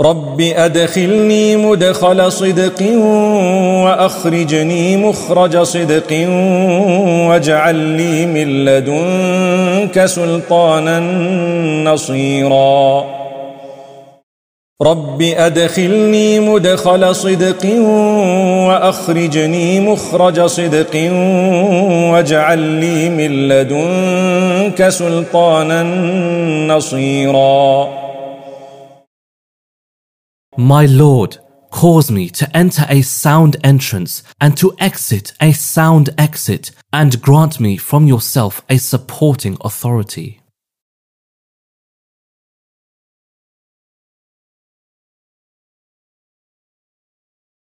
رب أدخلني مدخل صدق وأخرجني مخرج صدق واجعل لي من لدنك سلطانا نصيرا. رب أدخلني مدخل صدق وأخرجني مخرج صدق واجعل لي من لدنك سلطانا نصيرا. My Lord, cause me to enter a sound entrance and to exit a sound exit, and grant me from yourself a supporting authority.